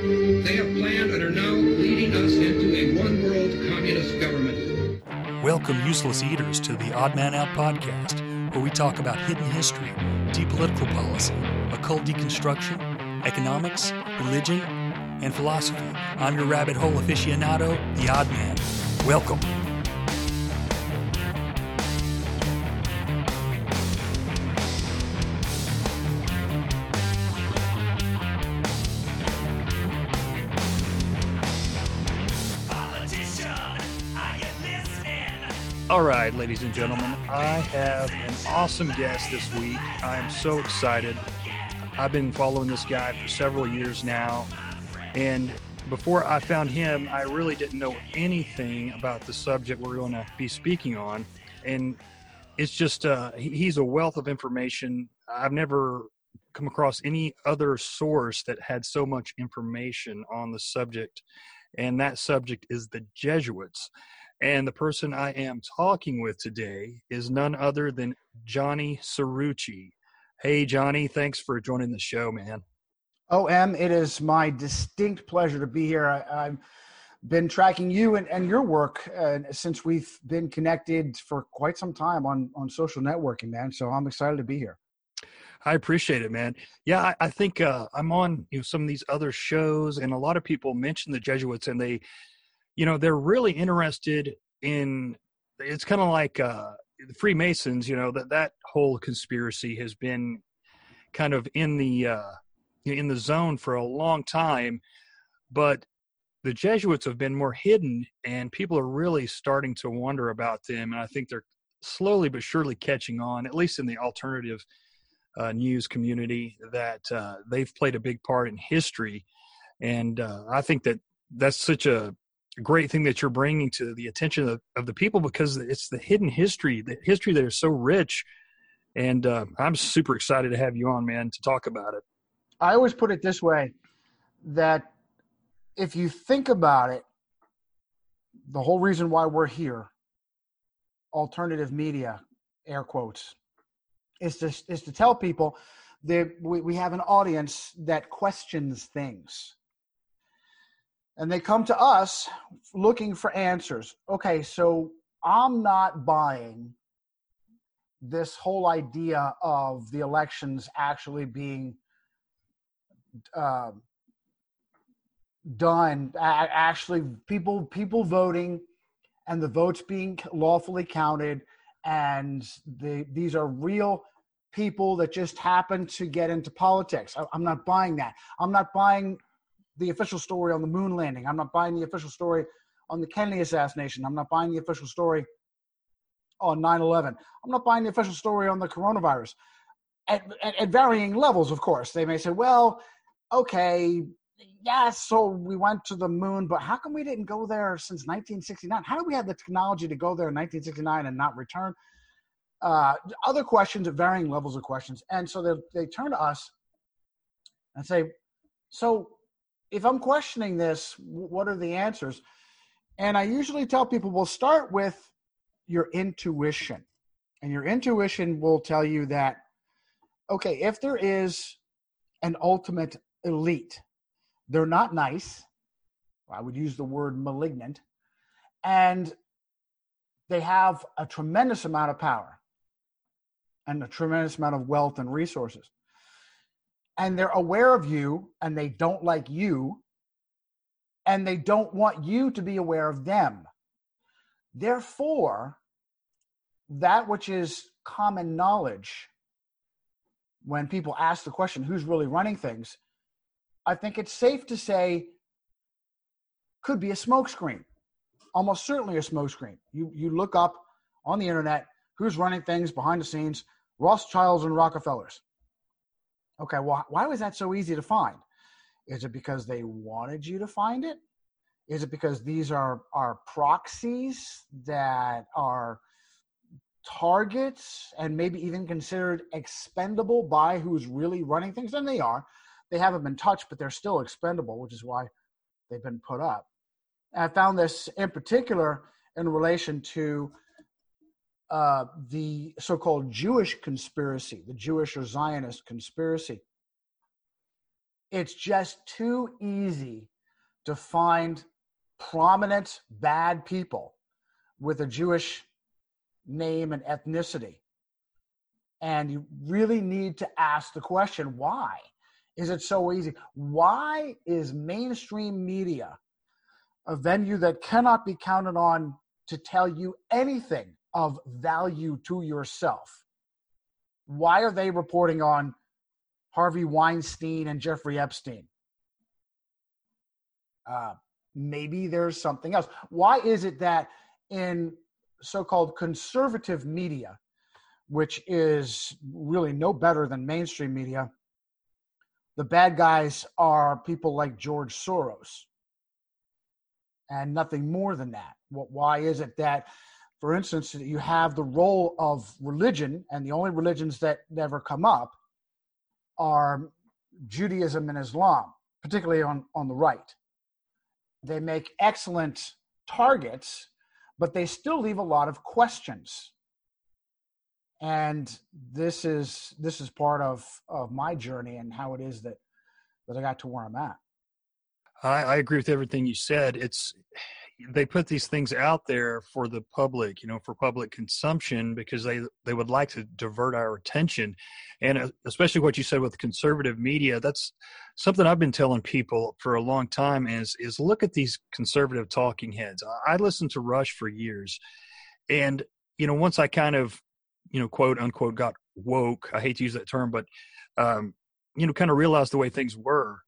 They have planned and are now leading us into a one world communist government. Welcome, useless eaters, to the Odd Man Out podcast, where we talk about hidden history, deep political policy, occult deconstruction, economics, religion, and philosophy. I'm your rabbit hole aficionado, the Odd Man. Welcome. Right, ladies and gentlemen, I have an awesome guest this week. I am so excited. I've been following this guy for several years now, and before I found him, I really didn't know anything about the subject we're going to be speaking on. And it's just, uh, he's a wealth of information. I've never come across any other source that had so much information on the subject, and that subject is the Jesuits. And the person I am talking with today is none other than Johnny Cirucci. Hey, Johnny, thanks for joining the show, man. Oh, Em, it is my distinct pleasure to be here. I, I've been tracking you and, and your work uh, since we've been connected for quite some time on, on social networking, man. So I'm excited to be here. I appreciate it, man. Yeah, I, I think uh, I'm on you know some of these other shows, and a lot of people mention the Jesuits, and they, you know, they're really interested in. It's kind of like uh, the Freemasons. You know that that whole conspiracy has been kind of in the uh, in the zone for a long time, but the Jesuits have been more hidden, and people are really starting to wonder about them. And I think they're slowly but surely catching on, at least in the alternative uh, news community, that uh, they've played a big part in history. And uh, I think that that's such a great thing that you're bringing to the attention of, of the people because it's the hidden history, the history that is so rich. And uh, I'm super excited to have you on, man, to talk about it. I always put it this way that if you think about it, the whole reason why we're here, alternative media, air quotes, is to, is to tell people that we, we have an audience that questions things. And they come to us looking for answers. Okay, so I'm not buying this whole idea of the elections actually being uh, done actually people people voting and the votes being lawfully counted. And the these are real people that just happen to get into politics. I, i'm not buying that. I'm not buying the official story on the moon landing i'm not buying the official story on the kennedy assassination i'm not buying the official story on 9-11 i'm not buying the official story on the coronavirus at, at, at varying levels of course they may say well okay yes, so we went to the moon, but how come we didn't go there since 1969? How do we have the technology to go there in 1969 and not return? Uh, other questions at varying levels of questions. And so they, they turn to us and say, so if I'm questioning this, what are the answers? And I usually tell people, we'll start with your intuition. And your intuition will tell you that, okay, if there is an ultimate elite, they're not nice. I would use the word malignant. And they have a tremendous amount of power and a tremendous amount of wealth and resources. And they're aware of you and they don't like you. and they don't want you to be aware of them. Therefore, that which is common knowledge, when people ask the question, who's really running things, I think it's safe to say could be a smokescreen. Almost certainly a smokescreen. You you look up on the internet who's running things behind the scenes, Rothschilds and Rockefellers. Okay, well, why was that so easy to find? Is it because they wanted you to find it? Is it because these are are proxies that are targets and maybe even considered expendable by who's really running things? And they are. They haven't been touched, but they're still expendable, which is why they've been put up. I found this in particular in relation to uh, the so called Jewish conspiracy, the Jewish or Zionist conspiracy. It's just too easy to find prominent bad people with a Jewish name and ethnicity. And you really need to ask the question why is it so easy? Why is mainstream media a venue that cannot be counted on to tell you anything of value to yourself? Why are they reporting on Harvey Weinstein and Jeffrey Epstein? Uh, maybe there's something else. Why is it that in so called conservative media, which is really no better than mainstream media, the bad guys are people like George Soros and nothing more than that. Why is it that, for instance, you have the role of religion, and the only religions that never come up are Judaism and Islam, particularly on, on the right. They make excellent targets, but they still leave a lot of questions. And this is this is part of, of my journey and how it is that that I got to where I'm at. I, I agree with everything you said. It's they put these things out there for the public, you know, for public consumption because they they would like to divert our attention, and uh, especially what you said with conservative media. That's something I've been telling people for a long time. Is is look at these conservative talking heads. I, I listened to Rush for years, and you know, once I kind of, you know, quote unquote, got woke. I hate to use that term, but um, you know, kind of realized the way things were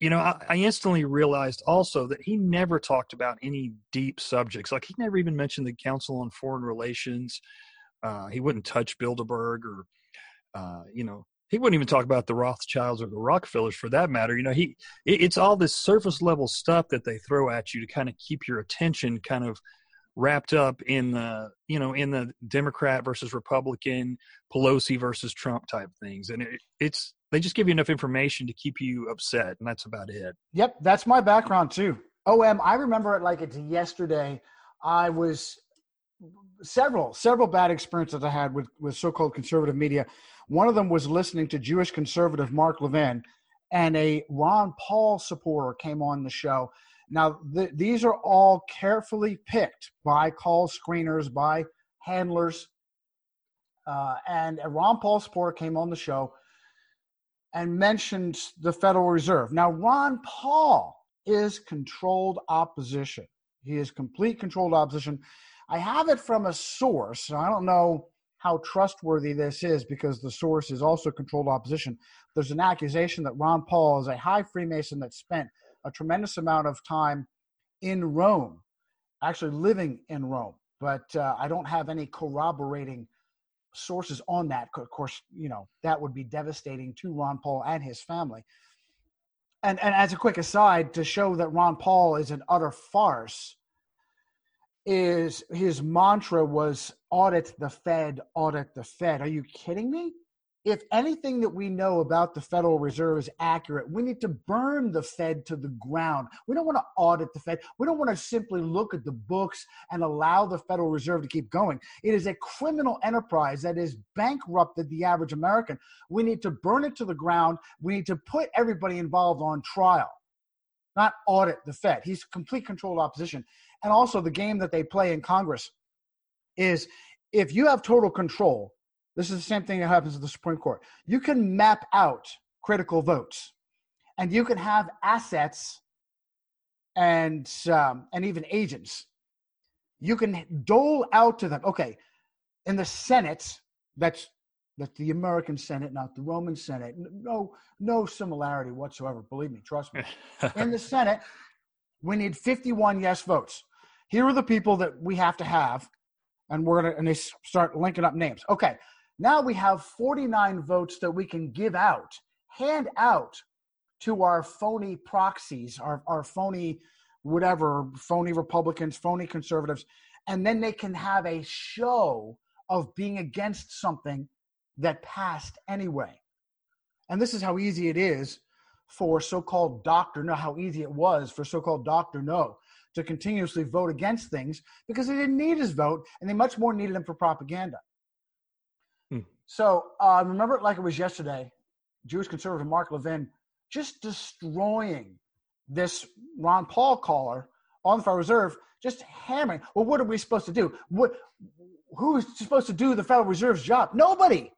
you know, I, I, instantly realized also that he never talked about any deep subjects. Like he never even mentioned the Council on Foreign Relations. Uh, he wouldn't touch Bilderberg or, uh, you know, he wouldn't even talk about the Rothschilds or the Rockefellers for that matter. You know, he it, it's all this surface level stuff that they throw at you to kind of keep your attention kind of wrapped up in the you know in the Democrat versus Republican, Pelosi versus Trump type things, and it, it's they just give you enough information to keep you upset, and that's about it. Yep, that's my background too. OM, I remember it like it's yesterday. I was several several bad experiences I had with with so-called conservative media. One of them was listening to Jewish conservative Mark Levin, and a Ron Paul supporter came on the show. Now, th- these are all carefully picked by call screeners, by handlers. Uh, and Ron Paul supporter came on the show and mentioned the Federal Reserve. Now, Ron Paul is controlled opposition. He is complete controlled opposition. I have it from a source. I don't know how trustworthy this is because the source is also controlled opposition. There's an accusation that Ron Paul is a high Freemason that spent a tremendous amount of time in Rome, actually living in Rome. But uh, I don't have any corroborating sources on that. Of course, you know, that would be devastating to Ron Paul and his family. And, and as a quick aside, to show that Ron Paul is an utter farce, is his mantra was audit the Fed, audit the Fed. Are you kidding me? If anything that we know about the Federal Reserve is accurate, we need to burn the Fed to the ground. We don't want to audit the Fed. We don't want to simply look at the books and allow the Federal Reserve to keep going. It is a criminal enterprise that has bankrupted the average American. We need to burn it to the ground. We need to put everybody involved on trial, not audit the Fed. He's complete controlled opposition. And also, the game that they play in Congress is if you have total control, this is the same thing that happens at the Supreme Court. You can map out critical votes and you can have assets and um, and even agents. You can dole out to them. Okay, in the Senate, that's that's the American Senate, not the Roman Senate. No, no similarity whatsoever. Believe me, trust me. in the Senate, we need 51 yes votes. Here are the people that we have to have, and we're gonna and they start linking up names. Okay, now we have 49 votes that we can give out, hand out to our phony proxies, our, our phony whatever, phony Republicans, phony conservatives, and then they can have a show of being against something that passed anyway. And this is how easy it is for so called Dr. No, how easy it was for so called Dr. No to continuously vote against things because they didn't need his vote and they much more needed him for propaganda. So uh, remember it like it was yesterday. Jewish conservative Mark Levin just destroying this Ron Paul caller on the Federal Reserve, just hammering. Well, what are we supposed to do? What, who's supposed to do the Federal Reserve's job? Nobody.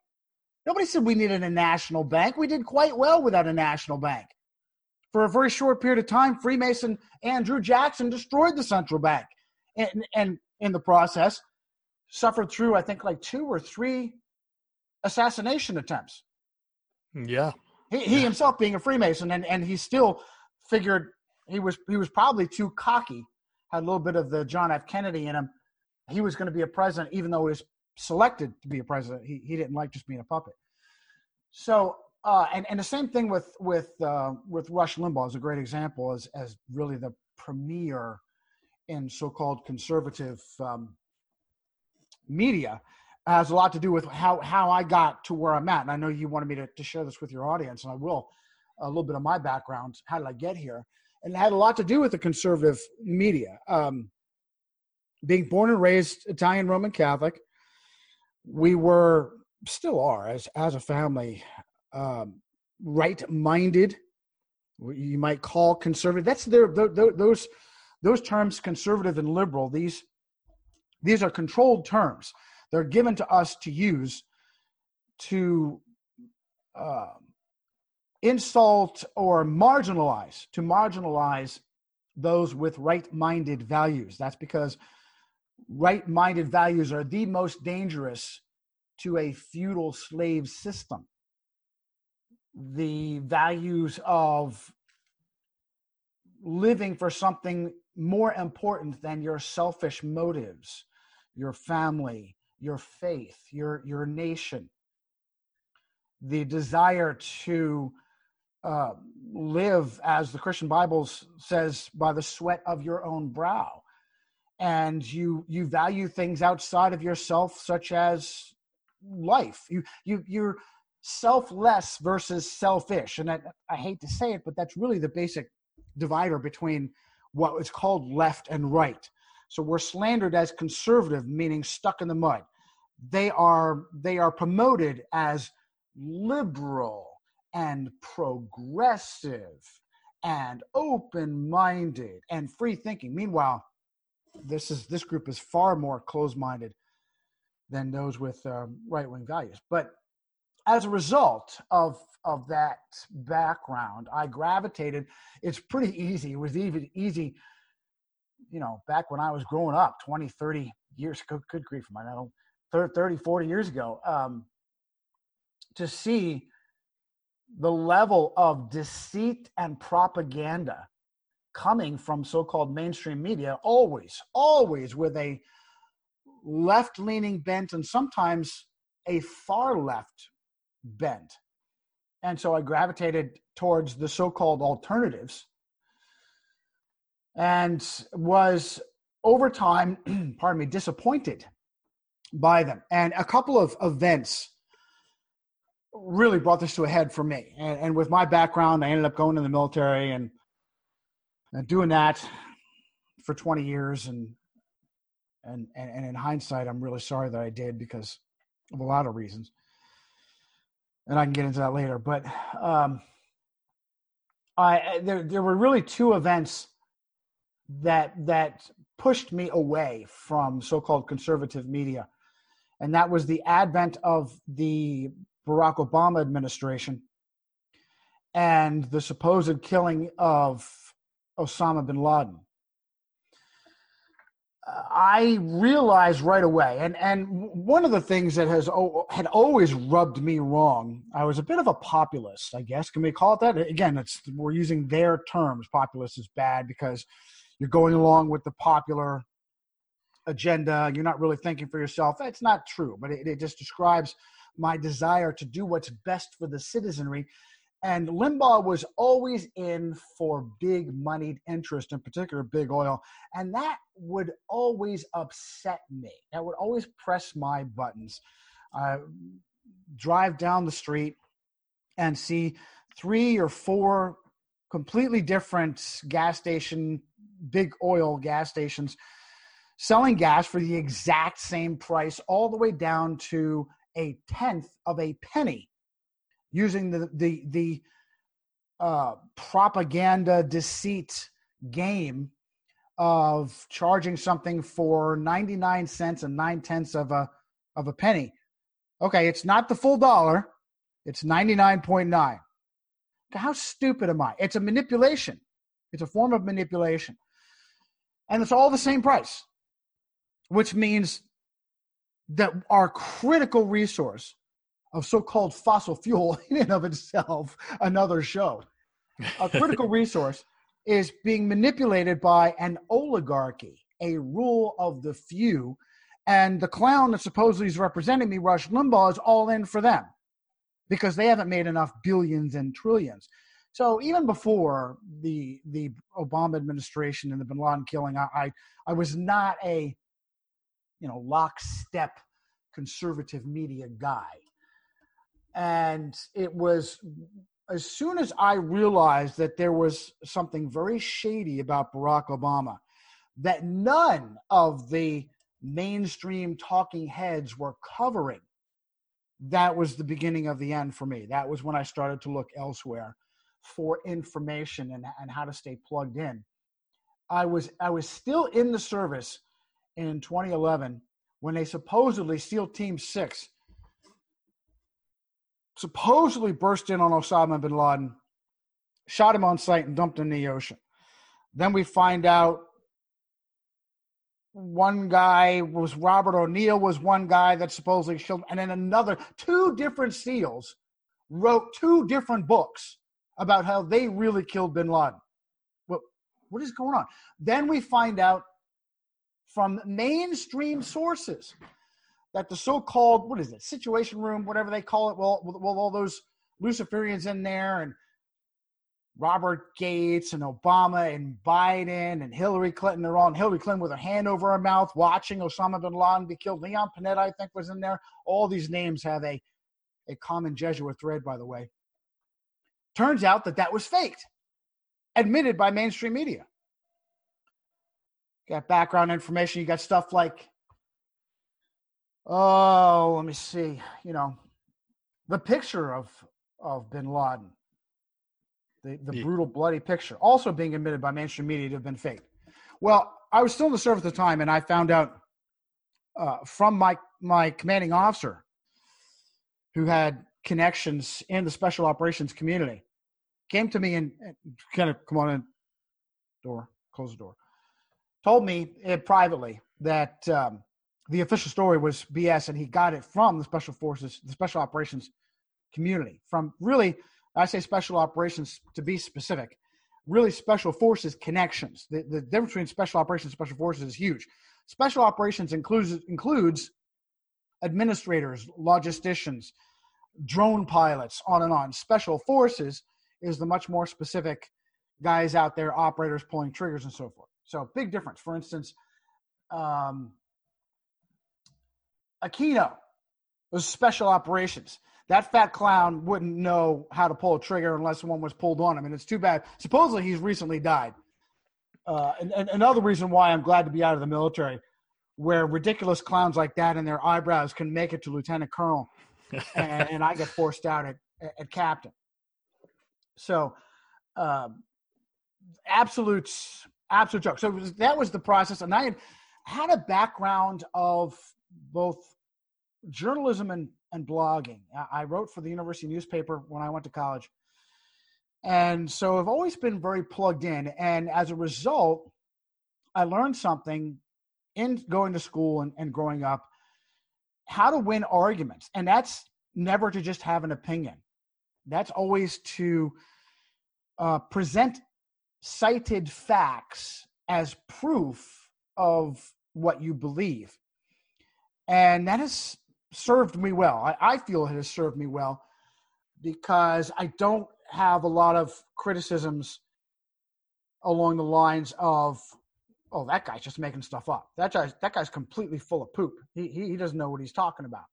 Nobody said we needed a national bank. We did quite well without a national bank. For a very short period of time, Freemason Andrew Jackson destroyed the central bank. And, and in the process, suffered through, I think, like two or three assassination attempts. Yeah. He, he himself being a Freemason, and, and he still figured he was he was probably too cocky, had a little bit of the John F. Kennedy in him. He was going to be a president, even though he was selected to be a president. He he didn't like just being a puppet. So uh, and and the same thing with with uh, with Rush Limbaugh is a great example as as really the premier in so-called conservative um, media has a lot to do with how how I got to where I'm at. And I know you wanted me to, to share this with your audience, and I will a little bit of my background. How did I get here? And it had a lot to do with the conservative media. Um, being born and raised Italian Roman Catholic, we were still are as as a family um, right-minded. What you might call conservative. That's their, those those terms, conservative and liberal. These these are controlled terms. They're given to us to use to uh, insult or marginalize, to marginalize those with right minded values. That's because right minded values are the most dangerous to a feudal slave system. The values of living for something more important than your selfish motives, your family, your faith, your, your nation, the desire to uh, live as the Christian Bible says by the sweat of your own brow, and you you value things outside of yourself, such as life. You you you're selfless versus selfish, and I, I hate to say it, but that's really the basic divider between what is called left and right. So we're slandered as conservative, meaning stuck in the mud. They are they are promoted as liberal and progressive and open-minded and free thinking. Meanwhile, this is this group is far more closed-minded than those with um, right-wing values. But as a result of of that background, I gravitated. It's pretty easy. It was even easy, you know, back when I was growing up, 20, 30 years, good, good grief, my know, 30, 40 years ago, um, to see the level of deceit and propaganda coming from so-called mainstream media always always with a left-leaning bent and sometimes a far left bent. And so i gravitated towards the so-called alternatives and was over time pardon me disappointed by them and a couple of events really brought this to a head for me. And, and, with my background, I ended up going in the military and, and doing that for 20 years. And, and, and in hindsight, I'm really sorry that I did because of a lot of reasons. And I can get into that later. But um, I, there, there were really two events that, that pushed me away from so-called conservative media. And that was the advent of the Barack Obama administration and the supposed killing of Osama bin Laden. I realized right away, and and one of the things that has had always rubbed me wrong. I was a bit of a populist, I guess. Can we call it that? Again, it's we're using their terms. Populist is bad because you're going along with the popular agenda. You're not really thinking for yourself. That's not true, but it, it just describes my desire to do what's best for the citizenry and Limbaugh was always in for big moneyed interest, in particular big oil. And that would always upset me. That would always press my buttons. Uh, drive down the street and see three or four completely different gas station, big oil gas stations selling gas for the exact same price, all the way down to a tenth of a penny using the the the uh, propaganda deceit game of charging something for 99 cents and nine tenths of a of a penny. Okay, it's not the full dollar. It's 99.9. How stupid am I? It's a manipulation. It's a form of manipulation. And it's all the same price, which means that our critical resource of so-called fossil fuel in and of itself another show. A critical resource is being manipulated by an oligarchy a rule of the few. And the clown that supposedly is representing me rush limbaugh is all in for them because they haven't made enough billions and trillions so even before the the obama administration and the bin laden killing i i, I was not a you know lockstep conservative media guy and it was as soon as I realized that there was something very shady about Barack Obama, that none of the mainstream talking heads were covering, that was the beginning of the end for me. That was when I started to look elsewhere for information and, and how to stay plugged in. I was I was still in the service in 2011 when they supposedly SEAL Team Six supposedly burst in on Osama bin Laden, shot him on sight, and dumped him in the ocean. Then we find out one guy was Robert O'Neill was one guy that supposedly killed, and then another two different SEALs wrote two different books about how they really killed Bin Laden. What what is going on? Then we find out from mainstream sources that the so-called what is it situation room whatever they call it well with, with all those luciferians in there and robert gates and obama and biden and hillary clinton they're all hillary clinton with her hand over her mouth watching osama bin laden be killed leon panetta i think was in there all these names have a, a common jesuit thread by the way turns out that that was faked admitted by mainstream media got background information you got stuff like oh, let me see, you know, the picture of of Bin Laden, the the yeah. brutal, bloody picture, also being admitted by mainstream media to have been fake. Well, I was still in the service at the time, and I found out uh, from my my commanding officer, who had connections in the special operations community, came to me and, and kind of come on in, door, close the door, told me uh, privately that um, the official story was BS, and he got it from the special forces, the special operations community. From really, I say special operations to be specific, really special forces connections. The, the difference between special operations and special forces is huge. Special operations includes includes administrators, logisticians, drone pilots, on and on. Special forces is the much more specific guys out there, operators pulling triggers and so forth. So big difference. For instance, um, Aquino was special operations. That fat clown wouldn't know how to pull a trigger unless one was pulled on him, and it's too bad. Supposedly, he's recently died. Uh, and, and another reason why I'm glad to be out of the military, where ridiculous clowns like that and their eyebrows can make it to lieutenant colonel, and, and I get forced out at, at captain. So, um, absolute, absolute joke. So was, that was the process, and I had, had a background of both journalism and, and blogging. I wrote for the university newspaper when I went to college. And so I've always been very plugged in. And as a result, I learned something in going to school and, and growing up how to win arguments. And that's never to just have an opinion, that's always to uh, present cited facts as proof of what you believe. And that has served me well. I, I feel it has served me well because I don't have a lot of criticisms along the lines of, oh, that guy's just making stuff up. That guy's that guy's completely full of poop. He he, he doesn't know what he's talking about.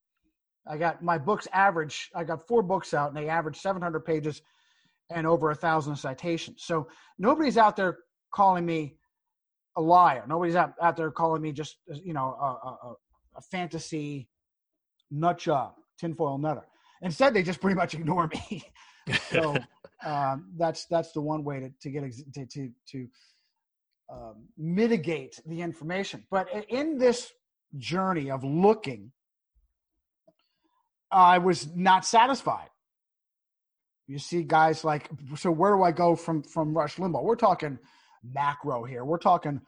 I got my books average. I got four books out, and they average 700 pages and over a thousand citations. So nobody's out there calling me a liar. Nobody's out, out there calling me just you know a, a, a fantasy nut job, tinfoil nutter. Instead, they just pretty much ignore me. so um, that's that's the one way to, to get to to, to um, mitigate the information. But in this journey of looking, I was not satisfied. You see guys like so. Where do I go from from Rush Limbaugh? We're talking macro here. We're talking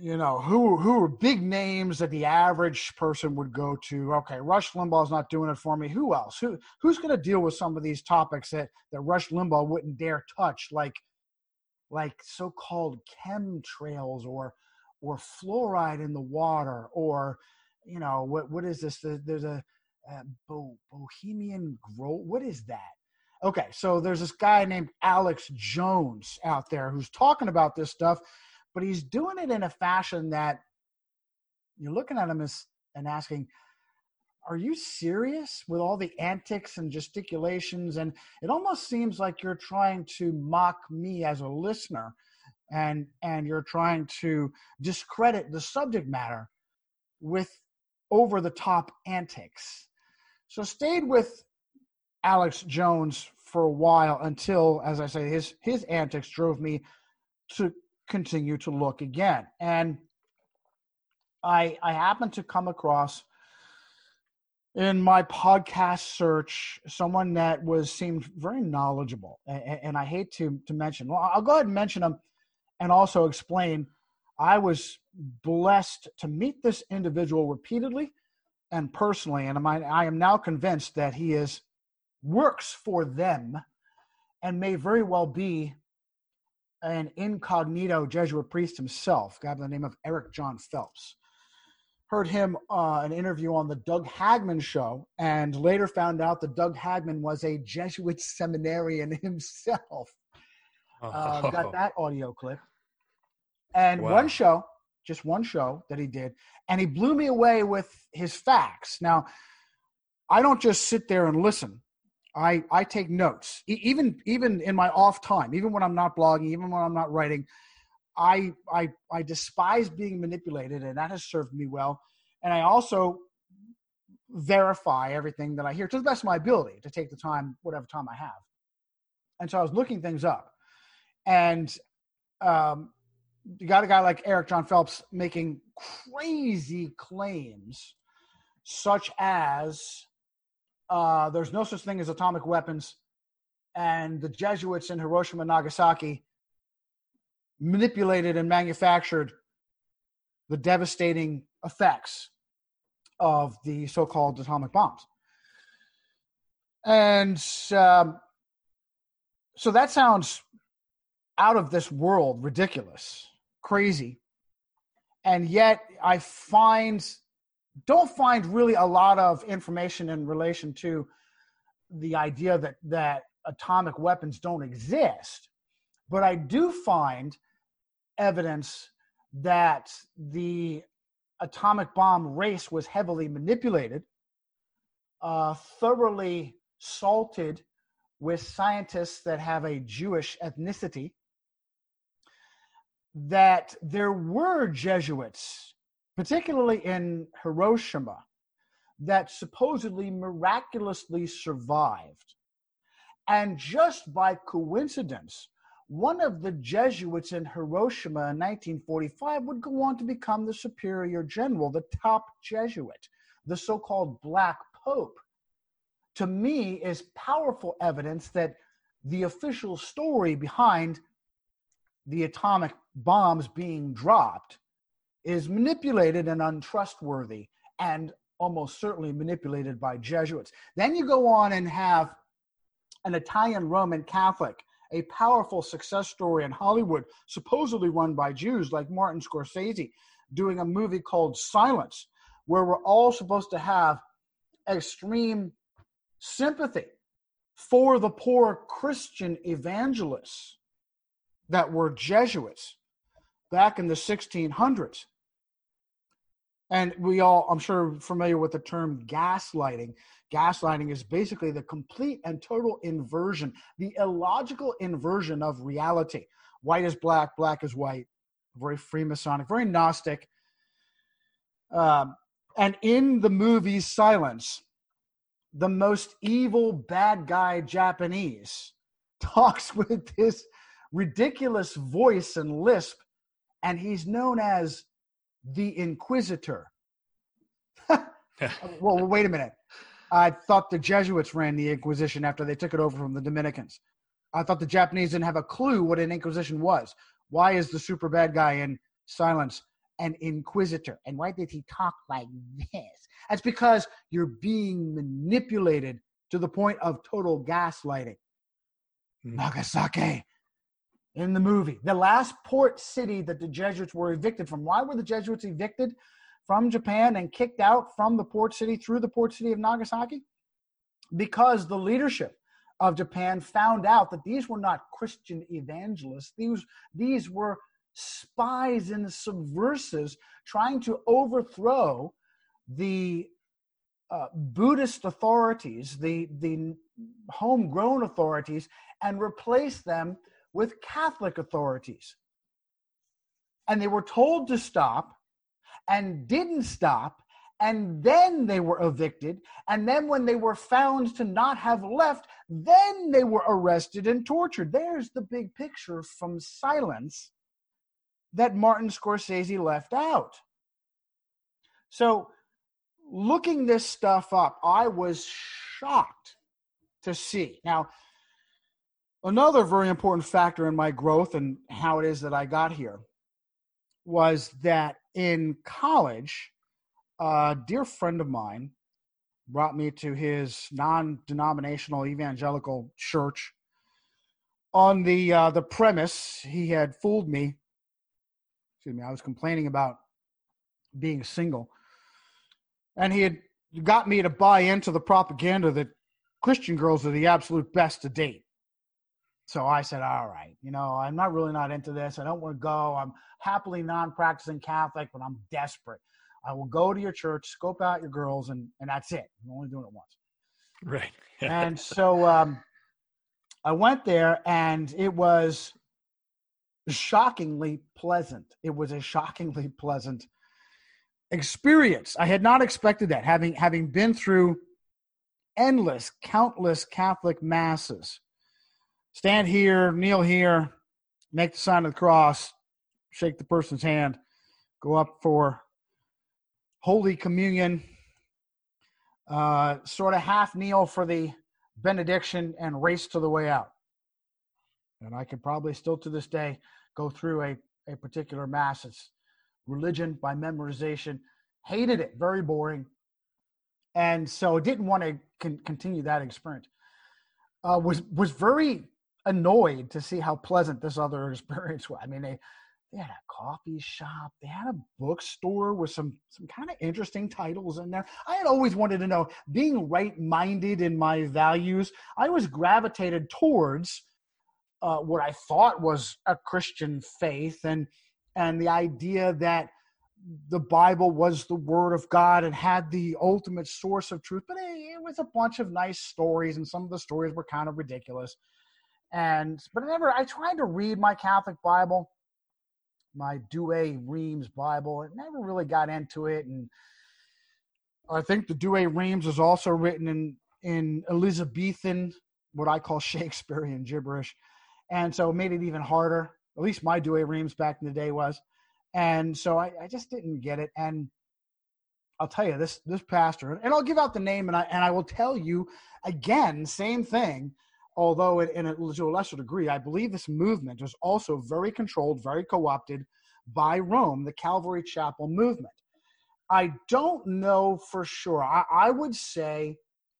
you know who who are big names that the average person would go to okay rush limbaugh's not doing it for me who else who who's going to deal with some of these topics that that rush limbaugh wouldn't dare touch like like so-called chemtrails or or fluoride in the water or you know what what is this there's a, Bo, bohemian grove what is that okay so there's this guy named alex jones out there who's talking about this stuff but he's doing it in a fashion that you're looking at him as, and asking, are you serious with all the antics and gesticulations? And it almost seems like you're trying to mock me as a listener and and you're trying to discredit the subject matter with over the top antics. So stayed with Alex Jones for a while until, as I say, his his antics drove me to continue to look again. And I I happened to come across in my podcast search someone that was seemed very knowledgeable. And, and, i hate to to mention well i'll go ahead and mention him and also explain. I was blessed to meet this individual repeatedly and personally and I, I am now convinced that he is works for them and may very well be an incognito Jesuit priest himself, guy by the name of Eric John Phelps. Heard him uh, an interview on the Doug Hagmann show, and later found out that Doug Hagmann was a Jesuit seminarian himself. Oh. Uh, got that audio clip. And wow. one show, just one show that he did, and he blew me away with his facts. Now, I don't just sit there and listen. I I take notes even even in my off time, even when I'm not blogging, even when I'm not writing. I I I despise being manipulated, and that has served me well. And I also verify everything that I hear to the best of my ability to take the time, whatever time I have. And so I was looking things up, and um, you got a guy like Eric John Phelps making crazy claims, such as uh, there's no such thing as atomic weapons, and the Jesuits in Hiroshima and Nagasaki manipulated and manufactured the devastating effects of the so-called atomic bombs. And um, so that sounds out of this world, ridiculous, crazy. And yet I find don't find really a lot of information in relation to the idea that that atomic weapons don't exist but i do find evidence that the atomic bomb race was heavily manipulated uh, thoroughly salted with scientists that have a jewish ethnicity that there were jesuits particularly in Hiroshima, that supposedly miraculously survived. And just by coincidence, one of the Jesuits in Hiroshima in 1945 would go on to become the superior general, the top Jesuit, the so called Black Pope. To me, is powerful evidence that the official story behind the atomic bombs being dropped is manipulated and untrustworthy and almost certainly manipulated by Jesuits. Then you go on and have an Italian Roman Catholic, a powerful success story in Hollywood, supposedly run by Jews like Martin Scorsese, doing a movie called Silence, where we're all supposed to have extreme sympathy for the poor Christian evangelists that were Jesuits back in the 1600s. And we all, I'm sure, familiar with the term gaslighting. Gaslighting is basically the complete and total inversion, the illogical inversion of reality. White is black, black is white. Very Freemasonic, very Gnostic. Um, and in the movie Silence, the most evil bad guy Japanese talks with this ridiculous voice and lisp, and he's known as the Inquisitor. well, wait a minute. I thought the Jesuits ran the Inquisition after they took it over from the Dominicans. I thought the Japanese didn't have a clue what an Inquisition was. Why is the super bad guy in Silence an Inquisitor? And why did he talk like this? That's because you're being manipulated to the point of total gaslighting. Mm. Nagasaki in the movie. The last port city that the Jesuits were evicted from. Why were the Jesuits evicted from Japan and kicked out from the port city through the port city of Nagasaki? Because the leadership of Japan found out that these were not Christian evangelists. These, these were spies and subversives trying to overthrow the uh, Buddhist authorities, the, the homegrown authorities, and replace them with Catholic authorities. And they were told to stop and didn't stop. And then they were evicted. And then, when they were found to not have left, then they were arrested and tortured. There's the big picture from Silence that Martin Scorsese left out. So, looking this stuff up, I was shocked to see. Now, Another very important factor in my growth and how it is that I got here was that in college, a dear friend of mine brought me to his non-denominational evangelical church on the uh, the premise he had fooled me. Excuse me, I was complaining about being single, and he had got me to buy into the propaganda that Christian girls are the absolute best to date. So I said, all right, you know, I'm not really not into this. I don't want to go. I'm happily non-practicing Catholic, but I'm desperate. I will go to your church, scope out your girls, and and that's it. I'm only doing it once. Right. and so um, I went there, and it was shockingly pleasant. It was a shockingly pleasant experience. I had not expected that, having having been through endless, countless Catholic masses stand here, kneel here, make the sign of the cross, shake the person's hand, go up for Holy Communion, uh, sort of half kneel for the benediction and race to the way out. And I could probably still to this day go through a, a particular mass. It's religion by memorization. Hated it, very boring. And so didn't want to con- continue that experience. Uh, was was very annoyed to see how pleasant this other experience was. I mean, they they had a coffee shop, they had a bookstore with some some kind of interesting titles in there. I had always wanted to know, being right-minded in my values, I was gravitated towards uh, what I thought was a Christian faith and and the idea that the Bible was the Word of God and had the ultimate source of truth. But it, it was a bunch of nice stories, and some of the stories were kind of ridiculous and but I never I tried to read my Catholic Bible, my Douay Rheims Bible. It never really got into it, and I think the Douay Rheims is also written in in Elizabethan, what I call Shakespearean gibberish, and so it made it even harder. At least my Douay Rheims back in the day was, and so I, I just didn't get it. And I'll tell you this this pastor, and I'll give out the name, and I and I will tell you again, same thing although in, in a, to a lesser degree, I believe this movement was also very controlled, very co opted by Rome, the Calvary Chapel movement. I don't know for sure. I, I would say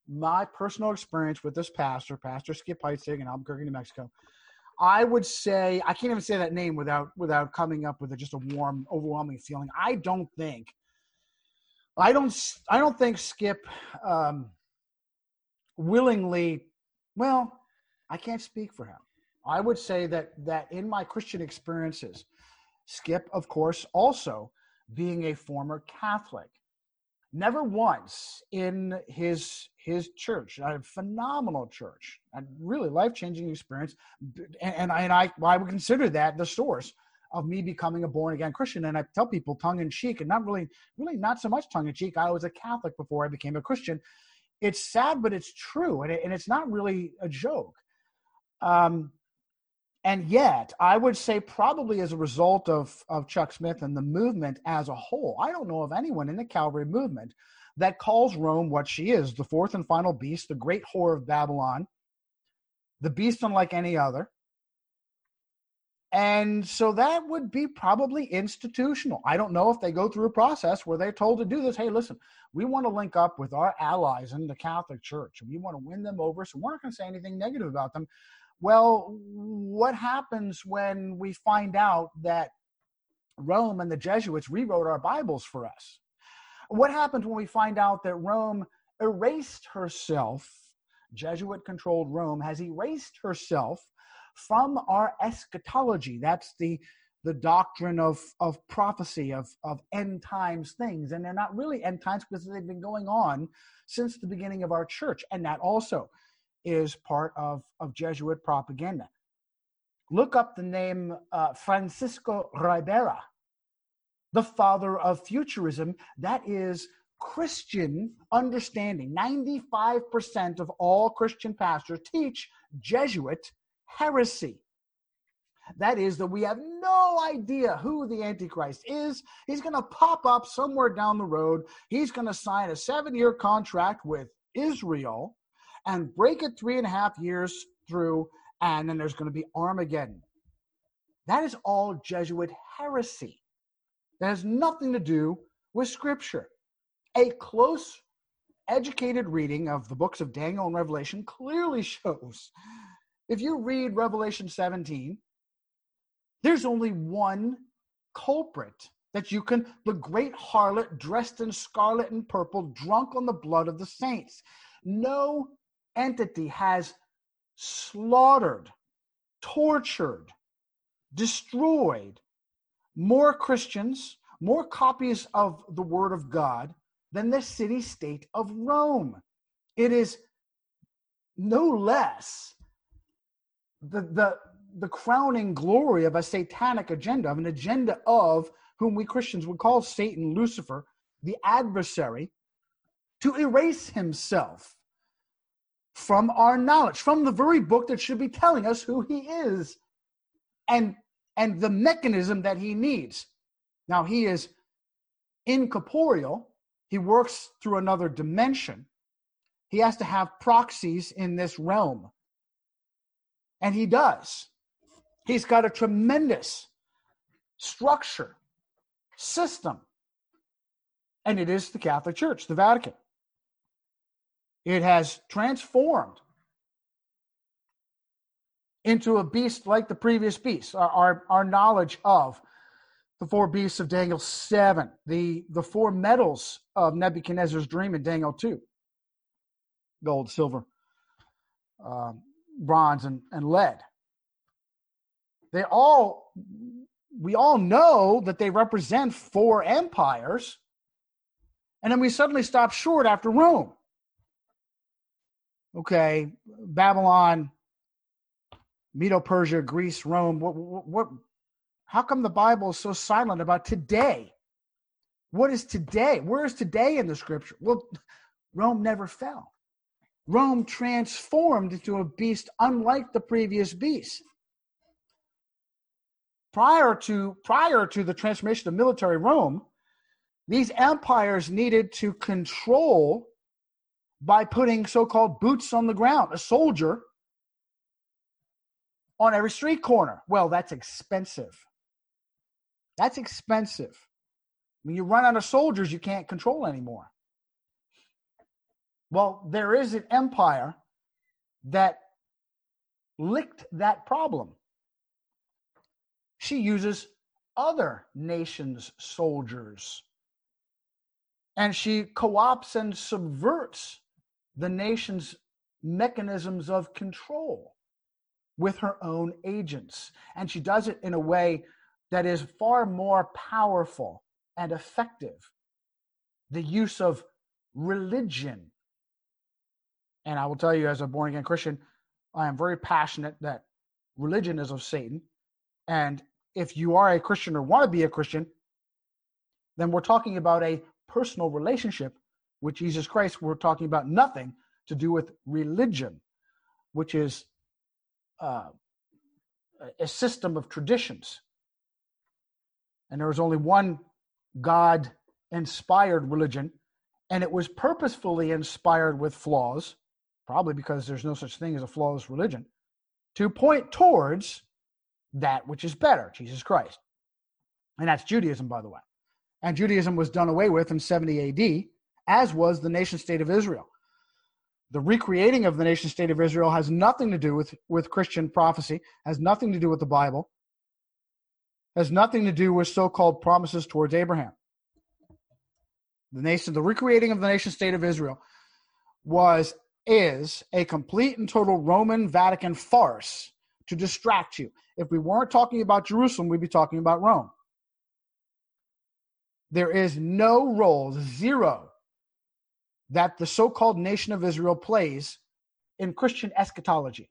my personal experience with this pastor, Pastor Skip Heitzig in Albuquerque, New Mexico, I would say I can't even say that name without without coming up with a, just a warm, overwhelming feeling. I don't think, I don't, I don't think Skip um, willingly. Well, I can't speak for him. I would say that that in my Christian experiences, Skip, of course, also being a former Catholic, never once in his his church, a phenomenal church, a really life changing experience, and, and I and I, I would consider that the source of me becoming a born again Christian. And I tell people tongue in cheek, and not really, really not so much tongue in cheek. I was a Catholic before I became a Christian. It's sad, but it's true, and, it, and it's not really a joke. Um, and yet, I would say probably as a result of, of Chuck Smith and the movement as a whole, I don't know of anyone in the Calvary movement that calls Rome what she is the fourth and final beast, the great whore of Babylon, the beast unlike any other. And so that would be probably institutional. I don't know if they go through a process where they're told to do this. Hey, listen, we want to link up with our allies in the Catholic Church and we want to win them over. So we're not going to say anything negative about them. Well, what happens when we find out that Rome and the Jesuits rewrote our Bibles for us? What happens when we find out that Rome erased herself? Jesuit controlled Rome has erased herself from our eschatology. That's the the doctrine of of prophecy of of end times things and they're not really end times because they've been going on since the beginning of our church and that also is part of, of Jesuit propaganda. Look up the name uh, Francisco Ribera, the father of futurism. That is Christian understanding. 95% of all Christian pastors teach Jesuit heresy. That is, that we have no idea who the Antichrist is. He's going to pop up somewhere down the road. He's going to sign a seven year contract with Israel and break it three and a half years through, and then there's going to be Armageddon. That is all Jesuit heresy. That has nothing to do with Scripture. A close, educated reading of the books of Daniel and Revelation clearly shows if you read Revelation 17, there's only one culprit that you can, the great harlot dressed in scarlet and purple, drunk on the blood of the saints. No entity has slaughtered, tortured, destroyed more Christians, more copies of the Word of God than the city state of Rome. It is no less the, the, the crowning glory of a satanic agenda, of an agenda of whom we Christians would call Satan, Lucifer, the adversary, to erase himself from our knowledge, from the very book that should be telling us who he is and, and the mechanism that he needs. Now, he is incorporeal, he works through another dimension. He has to have proxies in this realm. And he does. He's got a tremendous structure, system. And it is the Catholic Church, the Vatican. It has transformed into a beast like the previous beast. Our, our, our, knowledge of the four beasts of Daniel 7, the, the four metals of Nebuchadnezzar's dream in Daniel 2 gold, silver, um, bronze, and, and lead. They all, we all know that they represent four empires. And then we suddenly stop short after Rome okay, Babylon, Medo Persia, Greece, Rome. What, what, what, how come the Bible is so silent about today? What is today? Where is today in the scripture? Well, Rome never fell. Rome transformed into a beast unlike the previous beast. Prior to, prior to the transformation of military Rome, these empires needed to control by putting so called boots on the ground. A soldier on every street corner. Well, that's expensive. That's expensive. When you run out of soldiers, you can't control anymore. Well, there is an empire that licked that problem. She uses other nations' soldiers. And she co opts and subverts the nation's mechanisms of control with her own agents. And she does it in a way that is far more powerful and effective. The use of religion. And I will tell you, as a born again Christian, I am very passionate that religion is of Satan. And if you are a Christian or want to be a Christian, then we're talking about a personal relationship with Jesus Christ. We're talking about nothing to do with religion, which is uh, a system of traditions. And there was only one God inspired religion, and it was purposefully inspired with flaws, probably because there's no such thing as a flawless religion, to point towards that which is better, Jesus Christ. And that's Judaism, by the way. And Judaism was done away with in 70 AD, as was the nation state of Israel. The recreating of the nation state of Israel has nothing to do with, with Christian prophecy, has nothing to do with the Bible, has nothing to do with so called promises towards Abraham. The nation, the recreating of the nation state of Israel was, is a complete and total Roman Vatican farce to distract you. If we weren't talking about Jerusalem, we'd be talking about Rome. There is no role, zero, that the so called nation of Israel plays in Christian eschatology.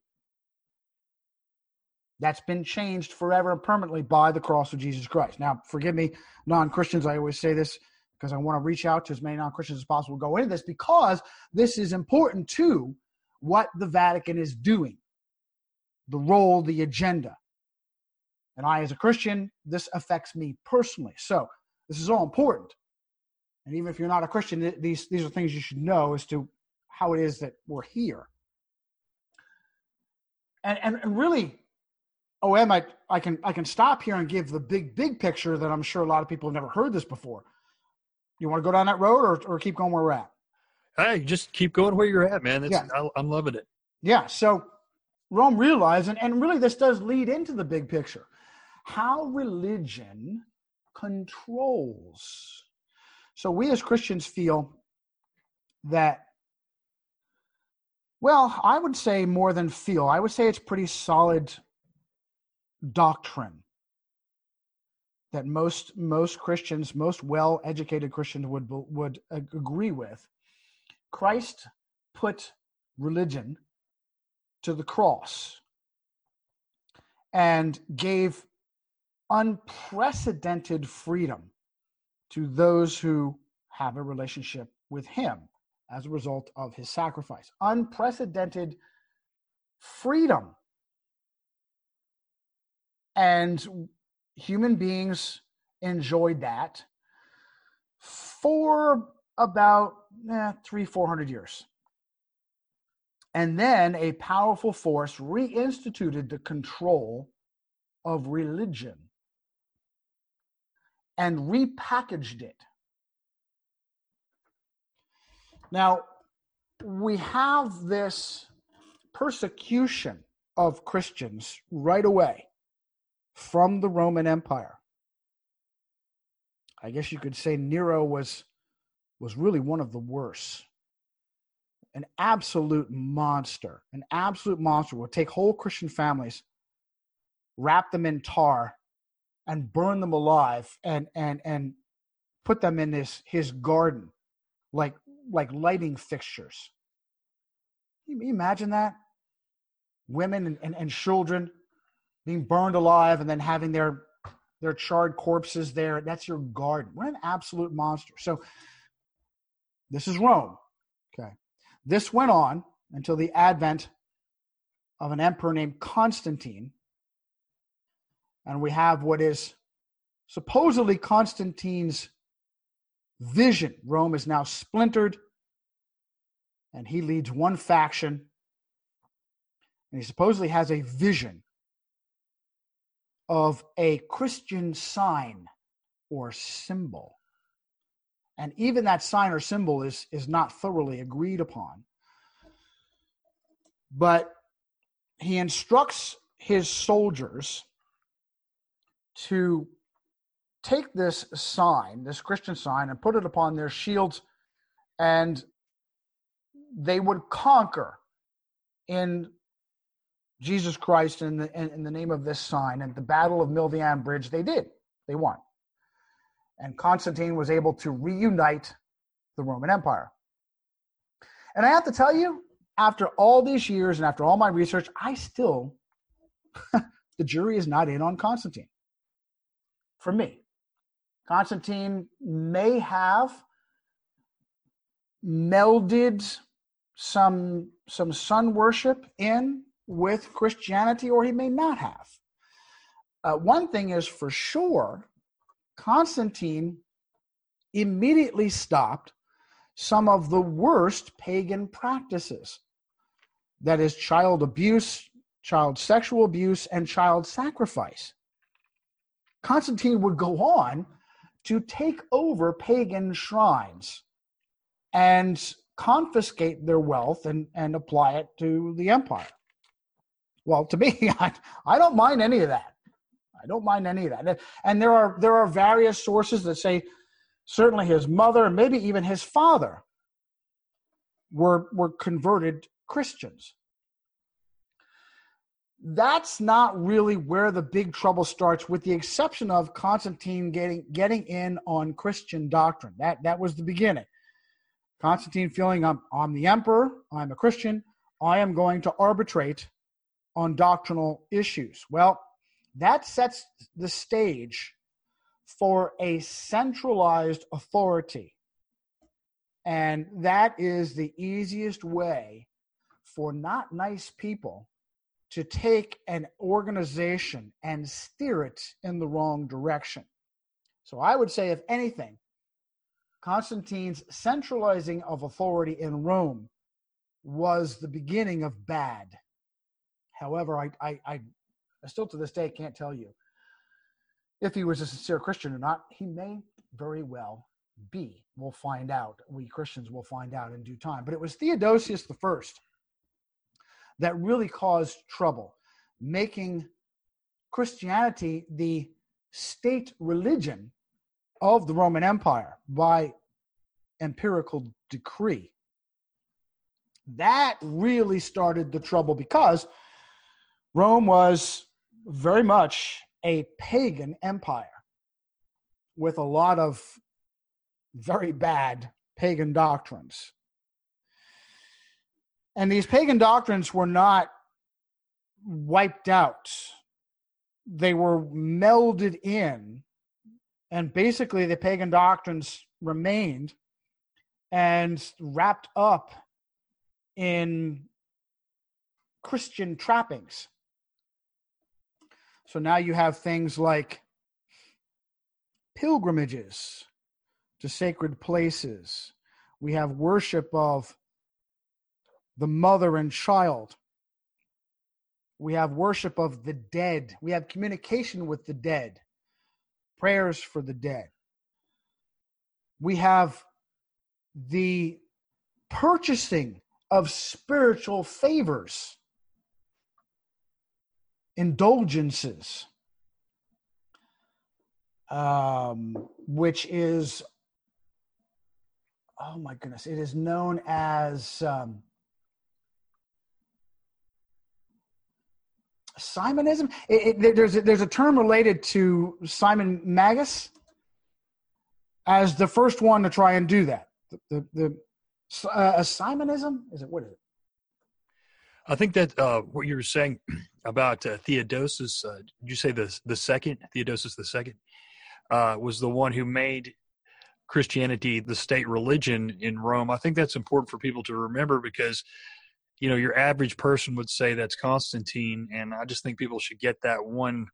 That's been changed forever and permanently by the cross of Jesus Christ. Now, forgive me, non Christians, I always say this because I want to reach out to as many non Christians as possible go into this because this is important to what the Vatican is doing the role, the agenda. And I, as a Christian, this affects me personally. So this is all important. And even if you're not a Christian, these, these are things you should know as to how it is that we're here. And, and, really, OM, I, I, can, I can stop here and give the big, big picture that I'm sure a lot of people have never heard this before. You want to go down that road or, or keep going where we're at? Hey, just keep going where you're at, man. It's, yeah. I, I'm loving it. Yeah. So Rome realized, and, and really this does lead into the big picture, how religion controls. So we as Christians feel that, well, I would say more than feel, I would say it's pretty solid doctrine that most most Christians, most well-educated Christians would would agree with. Christ put religion to the cross and gave unprecedented freedom to those who have a relationship with him as a result of his sacrifice. Unprecedented freedom. And human beings enjoyed that for about eh, three, four hundred years. And then a powerful force reinstituted the control of religion and repackaged it. Now, we have this persecution of Christians right away from the Roman Empire. I guess you could say Nero was was really one of the worst an absolute monster, an absolute monster would take whole Christian families, wrap them in tar, and burn them alive, and and and put them in this his garden, like like lighting fixtures. You imagine that? Women and, and, and children being burned alive and then having their their charred corpses there. That's your garden. What an absolute monster. So this is Rome. Okay. This went on until the advent of an emperor named Constantine. And we have what is supposedly Constantine's vision. Rome is now splintered, and he leads one faction. And he supposedly has a vision of a Christian sign or symbol. And even that sign or symbol is, is not thoroughly agreed upon. But he instructs his soldiers to take this sign, this Christian sign, and put it upon their shields, and they would conquer in Jesus Christ in the, in, the name of this sign. And the Battle of Milvian Bridge, they did. They won. And Constantine was able to reunite the Roman Empire. And I have to tell you, after all these years and after all my research, I still, the jury is not in on Constantine. For me, Constantine may have melded some some sun worship in with Christianity, or he may not have. Uh, one thing is for sure, Constantine immediately stopped some of the worst pagan practices that is, child abuse, child sexual abuse, and child sacrifice. Constantine would go on to take over pagan shrines and confiscate their wealth and, and apply it to the empire. Well, to me, I, I don't mind any of that. I don't mind any of that. And there are there are various sources that say certainly his mother maybe even his father were were converted Christians. That's not really where the big trouble starts, with the exception of Constantine getting getting in on Christian doctrine. That that was the beginning. Constantine feeling I'm I'm the emperor, I'm a Christian, I am going to arbitrate on doctrinal issues. Well, that sets the stage for a centralized authority. And that is the easiest way for not nice people to take an organization and steer it in the wrong direction. So I would say, if anything, Constantine's centralizing of authority in Rome was the beginning of bad. However, I, I, I, still to this day can't tell you if he was a sincere Christian or not. He may very well be. We'll find out. We Christians will find out in due time. But it was Theodosius the first that really caused trouble, making Christianity the state religion of the Roman Empire by empirical decree. That really started the trouble because Rome was very much a pagan empire with a lot of very bad pagan doctrines. And these pagan doctrines were not wiped out, they were melded in. And basically, the pagan doctrines remained and wrapped up in Christian trappings. So now you have things like pilgrimages to sacred places. We have worship of the mother and child. We have worship of the dead. We have communication with the dead, prayers for the dead. We have the purchasing of spiritual favors indulgences, um, which is, oh my goodness, it is known as um, Simonism. It, it, there's, a, there's a term related to Simon Magus as the first one to try and do that. The, the, the uh, Simonism is it? What is it? I think that uh, what you were saying about uh, Theodosius, uh, did you say the the second Theodosius the second uh, was the one who made Christianity the state religion in Rome? I think that's important for people to remember because you know your average person would say that's Constantine, and I just think people should get that one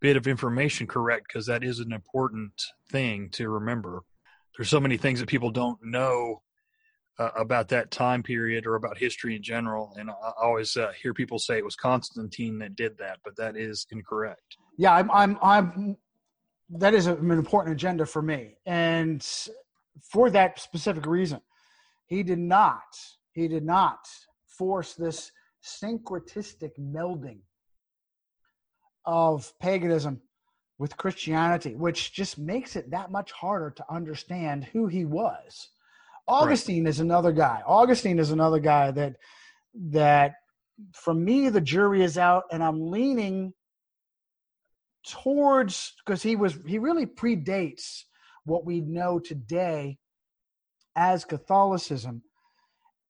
bit of information correct because that is an important thing to remember. There's so many things that people don't know uh, about that time period or about history in general. And I always uh, hear people say it was Constantine that did that, but that is incorrect. Yeah, I'm, I'm, I'm. That is an important agenda for me, and for that specific reason, he did not. He did not force this syncretistic melding of paganism with Christianity, which just makes it that much harder to understand who he was. Augustine right. is another guy. Augustine is another guy that that for me the jury is out and I'm leaning towards because he was he really predates what we know today as Catholicism.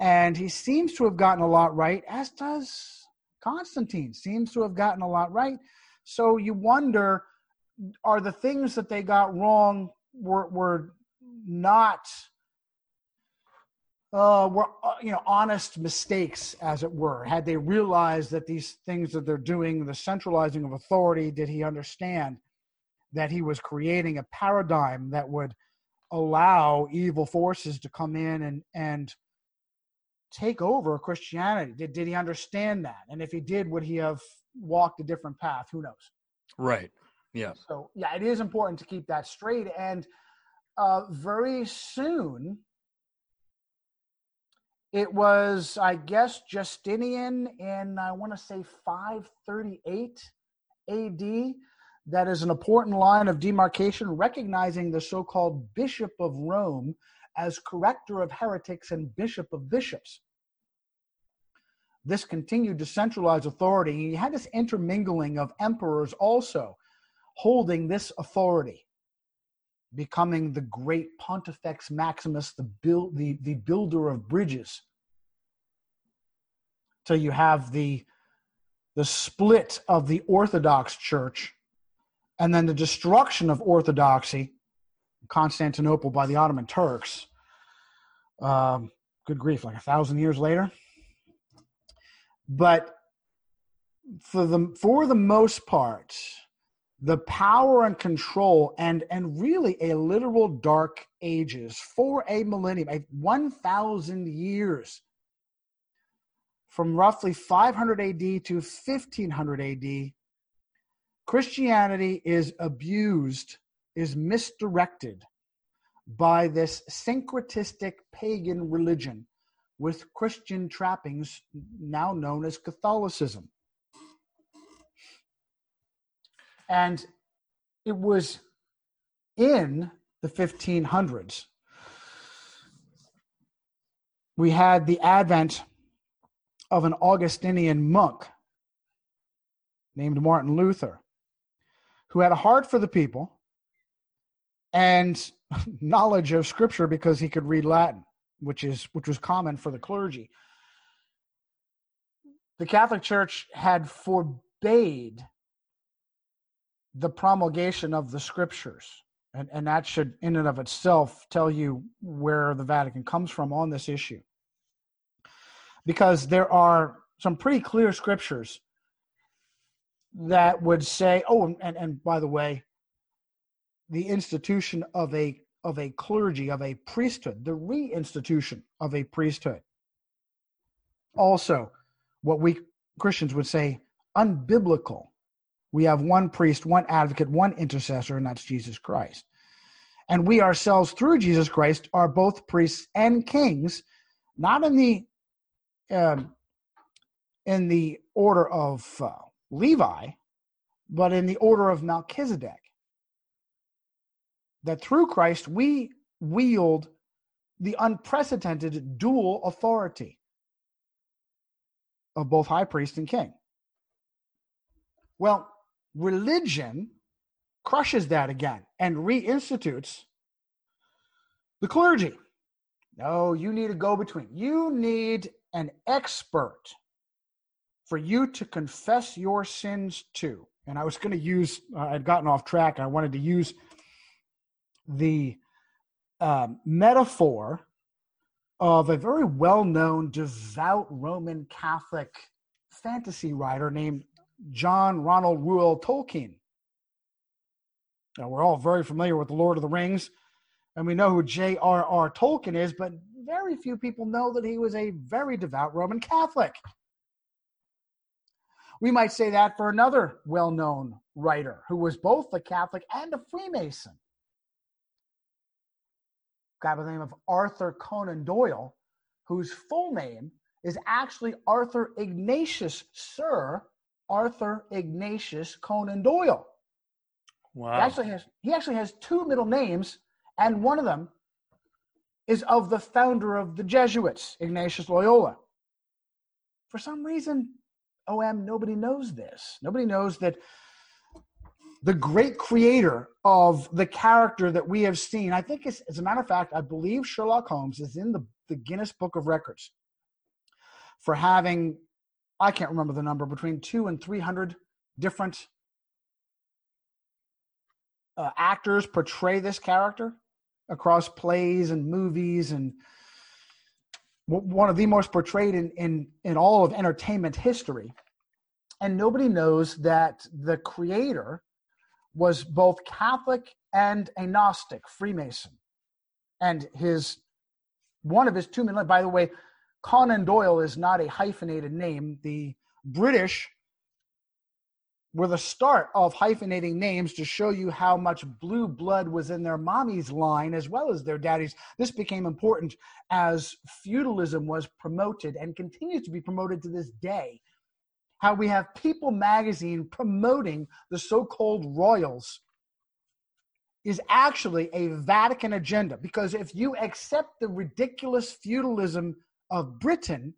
And he seems to have gotten a lot right, as does Constantine, seems to have gotten a lot right. So you wonder are the things that they got wrong were, were not uh, were uh, you know honest mistakes, as it were? Had they realized that these things that they're doing, the centralizing of authority, did he understand that he was creating a paradigm that would allow evil forces to come in and and take over Christianity? Did did he understand that? And if he did, would he have walked a different path? Who knows? Right. Yeah. So yeah, it is important to keep that straight. And uh, very soon, it was, I guess, Justinian in, I want to say 538 AD. That is an important line of demarcation, recognizing the so called Bishop of Rome as corrector of heretics and bishop of bishops. This continued to centralize authority. You had this intermingling of emperors also holding this authority becoming the great Pontifex Maximus, the, build, the, the builder of bridges. So you have the, the split of the Orthodox Church and then the destruction of Orthodoxy, Constantinople by the Ottoman Turks. Um, good grief, like a thousand years later. But for the for the most part, the power and control and and really a literal dark ages for a millennium a 1000 years from roughly 500 AD to 1500 AD Christianity is abused is misdirected by this syncretistic pagan religion with Christian trappings now known as Catholicism And it was in the 1500s. We had the advent of an Augustinian monk named Martin Luther, who had a heart for the people and knowledge of scripture because he could read Latin, which is which was common for the clergy. The Catholic Church had forbade the promulgation of the scriptures. And, and that should, in and of itself, tell you where the Vatican comes from on this issue. Because there are some pretty clear scriptures that would say, oh, and, and by the way, the institution of a of a clergy, of a priesthood, the reinstitution of a priesthood. Also, what we Christians would say unbiblical we have one priest, one advocate, one intercessor, and that's Jesus Christ. And we ourselves, through Jesus Christ, are both priests and kings, not in the um, in the order of uh, Levi, but in the order of Melchizedek. That through Christ we wield the unprecedented dual authority of both high priest and king. Well, religion crushes that again and reinstitutes the clergy. No, you need a go between. You need an expert for you to confess your sins to. And I was going to use, uh, I'd gotten off track. I wanted to use the um, metaphor of a very well known, devout Roman Catholic fantasy writer named John Ronald Reuel Tolkien. Now, we're all very familiar with The Lord of the Rings, and we know who J.R.R. Tolkien is, but very few people know that he was a very devout Roman Catholic. We might say that for another well known writer who was both a Catholic and a Freemason. Guy by the name of Arthur Conan Doyle, whose full name is actually Arthur Ignatius, Sir Arthur Ignatius Conan Doyle. Wow. He actually has he actually has two middle names, and one of them is of the founder of the Jesuits, Ignatius Loyola. For some reason, OM, nobody knows this. Nobody knows that the great creator of the character that we have seen, I think, is, as a matter of fact, I believe Sherlock Holmes is in the, the Guinness Book of Records for having, I can't remember the number, between two and 300 different uh, actors portray this character across plays and movies and one of the most portrayed in, in, in all of entertainment history. And nobody knows that the creator was both Catholic and a Gnostic, Freemason. And his one of his two men, by the way, Conan Doyle is not a hyphenated name. The British were the start of hyphenating names to show you how much blue blood was in their mommy's line as well as their daddy's. This became important as feudalism was promoted and continues to be promoted to this day. How we have People magazine promoting the so called royals is actually a Vatican agenda because if you accept the ridiculous feudalism of Britain,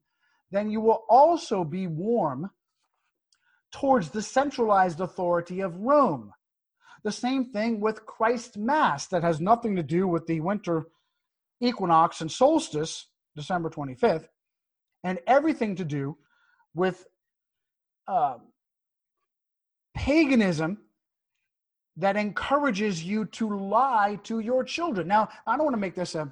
then you will also be warm towards the centralized authority of Rome. The same thing with Christ Mass, that has nothing to do with the winter equinox and solstice, December 25th, and everything to do with uh, paganism that encourages you to lie to your children. Now, I don't want to make this a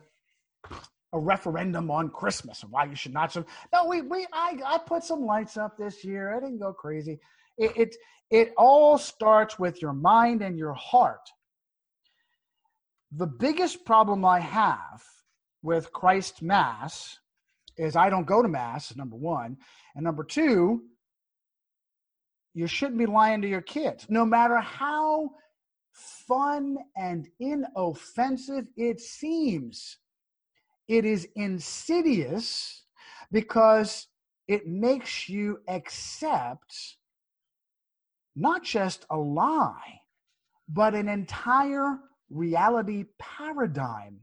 a referendum on Christmas and why you should not. So no, we we I I put some lights up this year. I didn't go crazy. It it, it all starts with your mind and your heart. The biggest problem I have with Christ Mass is I don't go to Mass, number one. And number two, you shouldn't be lying to your kids, no matter how fun and inoffensive it seems it is insidious because it makes you accept not just a lie, but an entire reality paradigm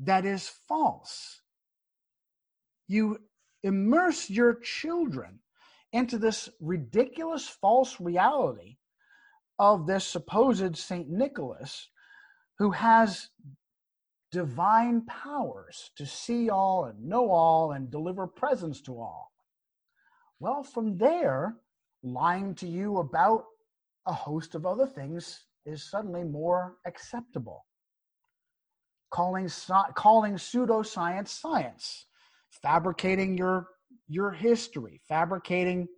that is false. You immerse your children into this ridiculous false reality of this supposed St. Nicholas who has divine powers to see all and know all and deliver presents to all. Well, from there, lying to you about a host of other things is suddenly more acceptable. Calling, calling pseudoscience science, fabricating your, your history, fabricating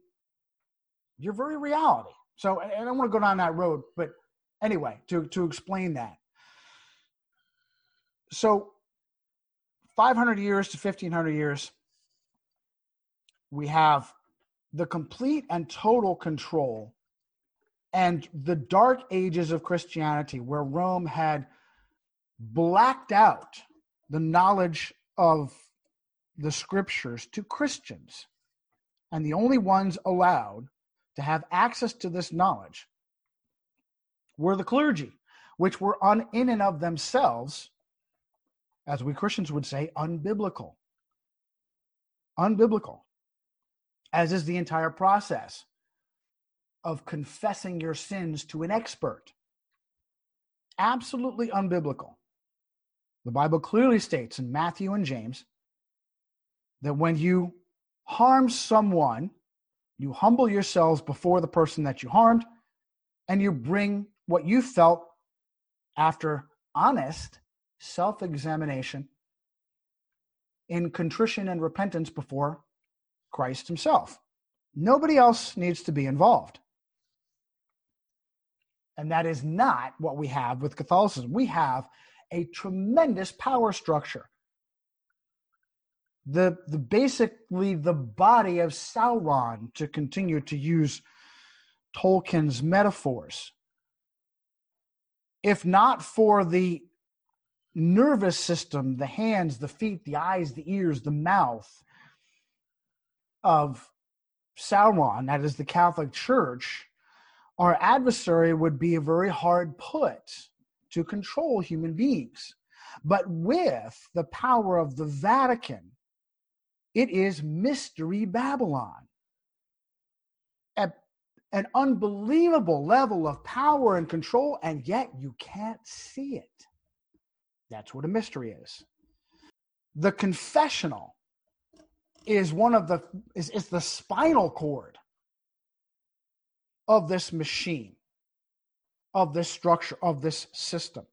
your very reality. So and I don't want to go down that road, but anyway, to, to explain that so 500 years to 1500 years we have the complete and total control and the dark ages of christianity where rome had blacked out the knowledge of the scriptures to christians and the only ones allowed to have access to this knowledge were the clergy which were on in and of themselves as we Christians would say, unbiblical. Unbiblical, as is the entire process of confessing your sins to an expert. Absolutely unbiblical. The Bible clearly states in Matthew and James that when you harm someone, you humble yourselves before the person that you harmed, and you bring what you felt after honest self examination in contrition and repentance before Christ Himself. Nobody else needs to be involved. And that is not what we have with Catholicism. We have a tremendous power structure. The the basically the body of Sauron to continue to use Tolkien's metaphors. If not for the nervous system, the hands, the feet, the eyes, the ears, the mouth of Sauron, that is the Catholic Church, our adversary would be a very hard put to control human beings. But with the power of the Vatican, it is Mystery Babylon. At an unbelievable level of power and control, and yet you can't see it. That's what a mystery is. The confessional is one of the is, is the spinal cord of this machine, of this structure, of this system.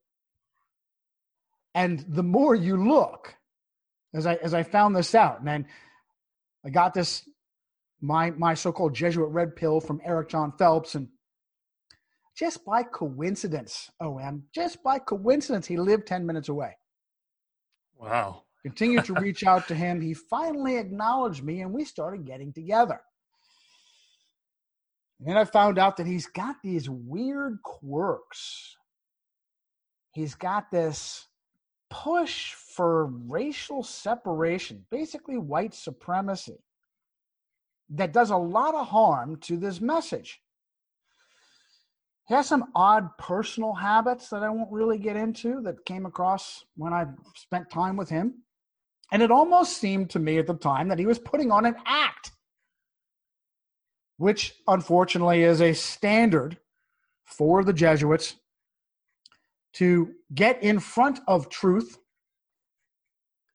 And the more you look, as I as I found this out, man, I got this my my so-called Jesuit red pill from Eric John Phelps, and just by coincidence, oh, OM, just by coincidence, he lived 10 minutes away. Wow. Continued to reach out to him. He finally acknowledged me, and we started getting together. And then I found out that he's got these weird quirks. He's got this push for racial separation, basically white supremacy, that does a lot of harm to this message. He has some odd personal habits that I won't really get into that came across when I spent time with him. And it almost seemed to me at the time that he was putting on an act, which unfortunately is a standard for the Jesuits to get in front of truth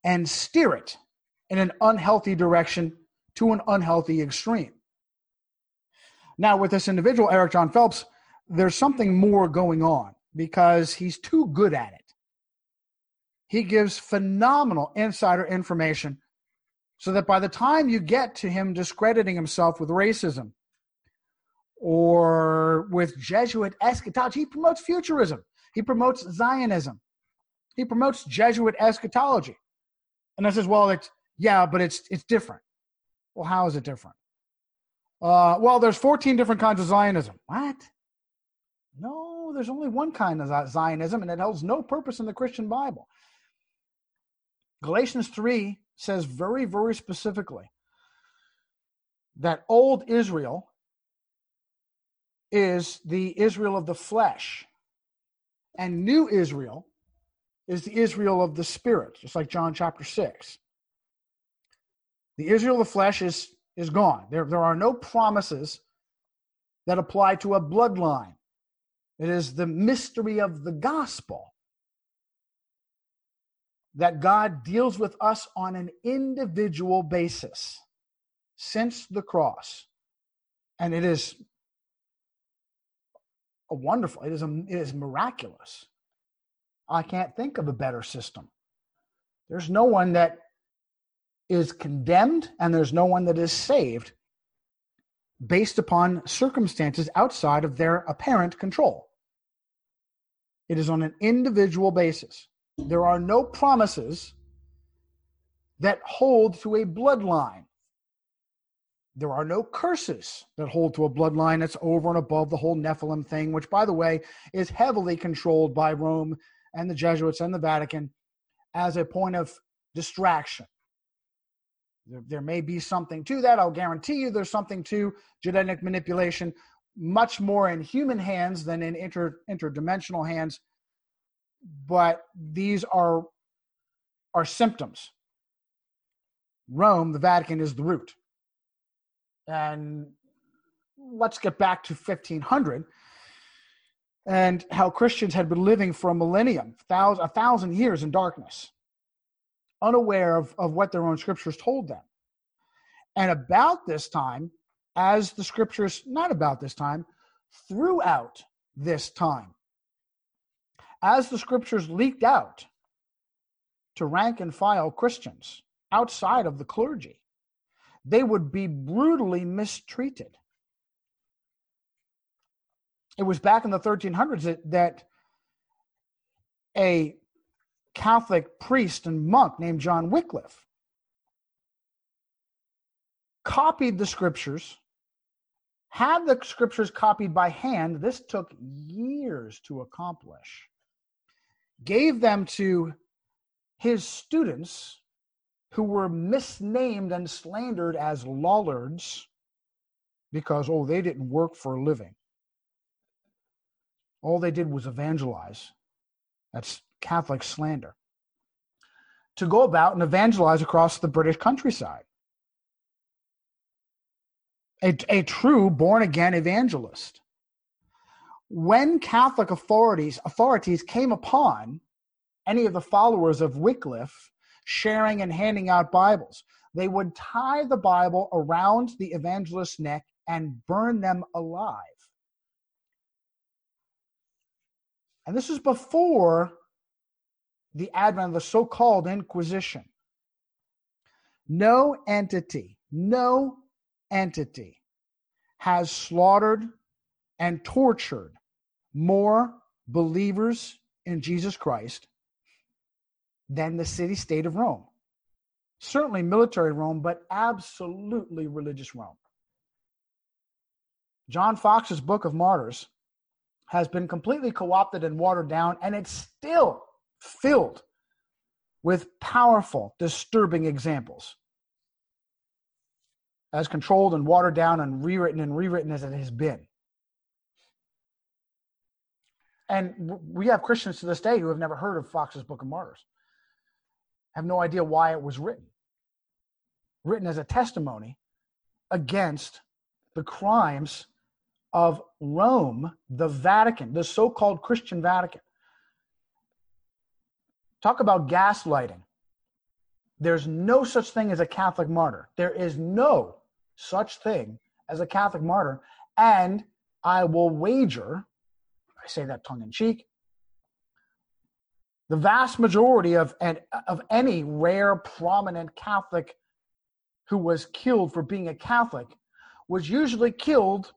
and steer it in an unhealthy direction to an unhealthy extreme. Now, with this individual, Eric John Phelps, there's something more going on because he's too good at it. He gives phenomenal insider information so that by the time you get to him discrediting himself with racism or with Jesuit eschatology, he promotes futurism. He promotes Zionism. He promotes Jesuit eschatology. And I says, well, it's yeah, but it's it's different. Well, how is it different? Uh, well, there's 14 different kinds of Zionism. What? No, there's only one kind of Zionism, and it holds no purpose in the Christian Bible. Galatians 3 says very, very specifically that old Israel is the Israel of the flesh, and new Israel is the Israel of the spirit, just like John chapter 6. The Israel of the flesh is, is gone. There, there are no promises that apply to a bloodline. It is the mystery of the gospel that God deals with us on an individual basis since the cross. And it is wonderful, it is, a, it is miraculous. I can't think of a better system. There's no one that is condemned and there's no one that is saved based upon circumstances outside of their apparent control. It is on an individual basis. There are no promises that hold to a bloodline. There are no curses that hold to a bloodline that's over and above the whole Nephilim thing, which, by the way, is heavily controlled by Rome and the Jesuits and the Vatican as a point of distraction. There, there may be something to that. I'll guarantee you there's something to genetic manipulation, much more in human hands than in inter, interdimensional hands. But these are, are symptoms. Rome, the Vatican, is the root. And let's get back to 1500 and how Christians had been living for a millennium, a thousand years in darkness, unaware of, of what their own scriptures told them. And about this time, as the scriptures, not about this time, throughout this time, as the scriptures leaked out to rank and file Christians outside of the clergy, they would be brutally mistreated it was back in the 1300s that, that a Catholic priest and monk named John Wycliffe copied the scriptures, had the scriptures copied by hand. This took years to accomplish. Gave them to his students who were misnamed and slandered as lollards because, oh, they didn't work for a living. All they did was evangelize. That's Catholic slander. To go about and evangelize across the British countryside. A, a true born again evangelist. When Catholic authorities authorities came upon any of the followers of Wycliffe sharing and handing out Bibles. They would tie the Bible around the evangelist's neck and burn them alive. And this is before the advent of the so called Inquisition. No entity, no entity has slaughtered and tortured more believers in Jesus Christ than the city state of Rome. Certainly military Rome, but absolutely religious Rome. John Foxe's Book of Martyrs has been completely co opted and watered down, and it's still filled with powerful, disturbing examples. As controlled and watered down and rewritten and rewritten as it has been. And we have Christians to this day who have never heard of Foxe's Book of Martyrs have no idea why it was written. Written as a testimony against the crimes of Rome, the Vatican, the so called Christian Vatican. Talk about gaslighting. There's no such thing as a Catholic martyr. There is no such thing as a Catholic martyr. And I will wager, I say that tongue in cheek, the vast majority of, and of any rare, prominent Catholic who was killed for being a Catholic was usually killed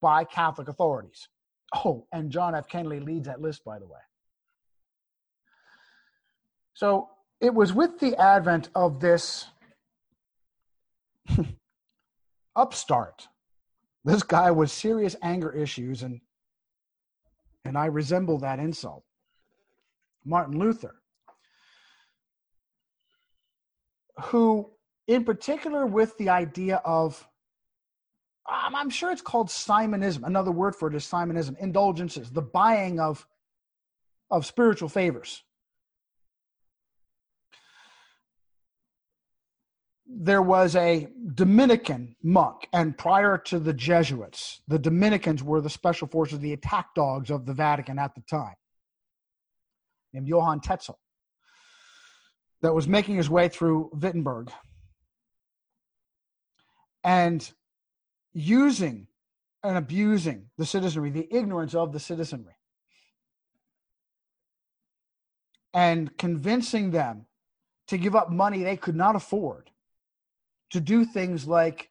by Catholic authorities. Oh, and John F. Kennedy leads that list, by the way. So it was with the advent of this upstart, this guy with serious anger issues, and and I resemble that insult. Martin Luther, who, in particular, with the idea of, um, I'm sure it's called Simonism. Another word for it is Simonism, indulgences, the buying of, of spiritual favors. There was a Dominican monk, and prior to the Jesuits, the Dominicans were the special forces, the attack dogs of the Vatican at the time named Johann Tetzel that was making his way through Wittenberg and using and abusing the citizenry, the ignorance of the citizenry, and convincing them to give up money they could not afford to do things like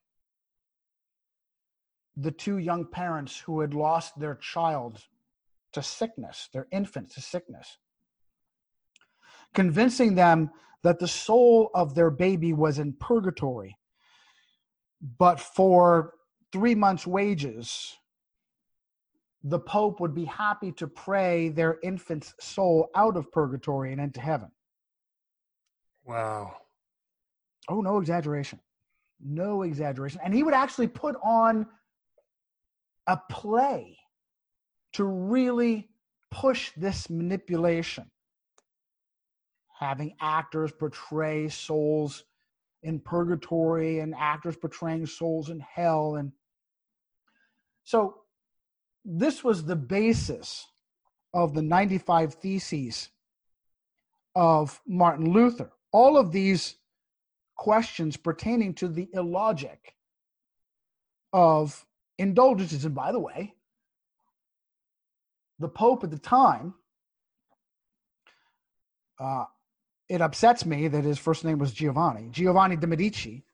the two young parents who had lost their child to sickness, their infant to sickness convincing them that the soul of their baby was in purgatory. But for three months' wages, the Pope would be happy to pray their infant's soul out of purgatory and into heaven. Wow. Oh, no exaggeration. No exaggeration. And he would actually put on a play to really push this manipulation having actors portray souls in purgatory and actors portraying souls in hell. And so this was the basis of the 95 theses of Martin Luther. All of these questions pertaining to the illogic of indulgences. And by the way the pope at the time uh, it upsets me that his first name was Giovanni, Giovanni de Medici,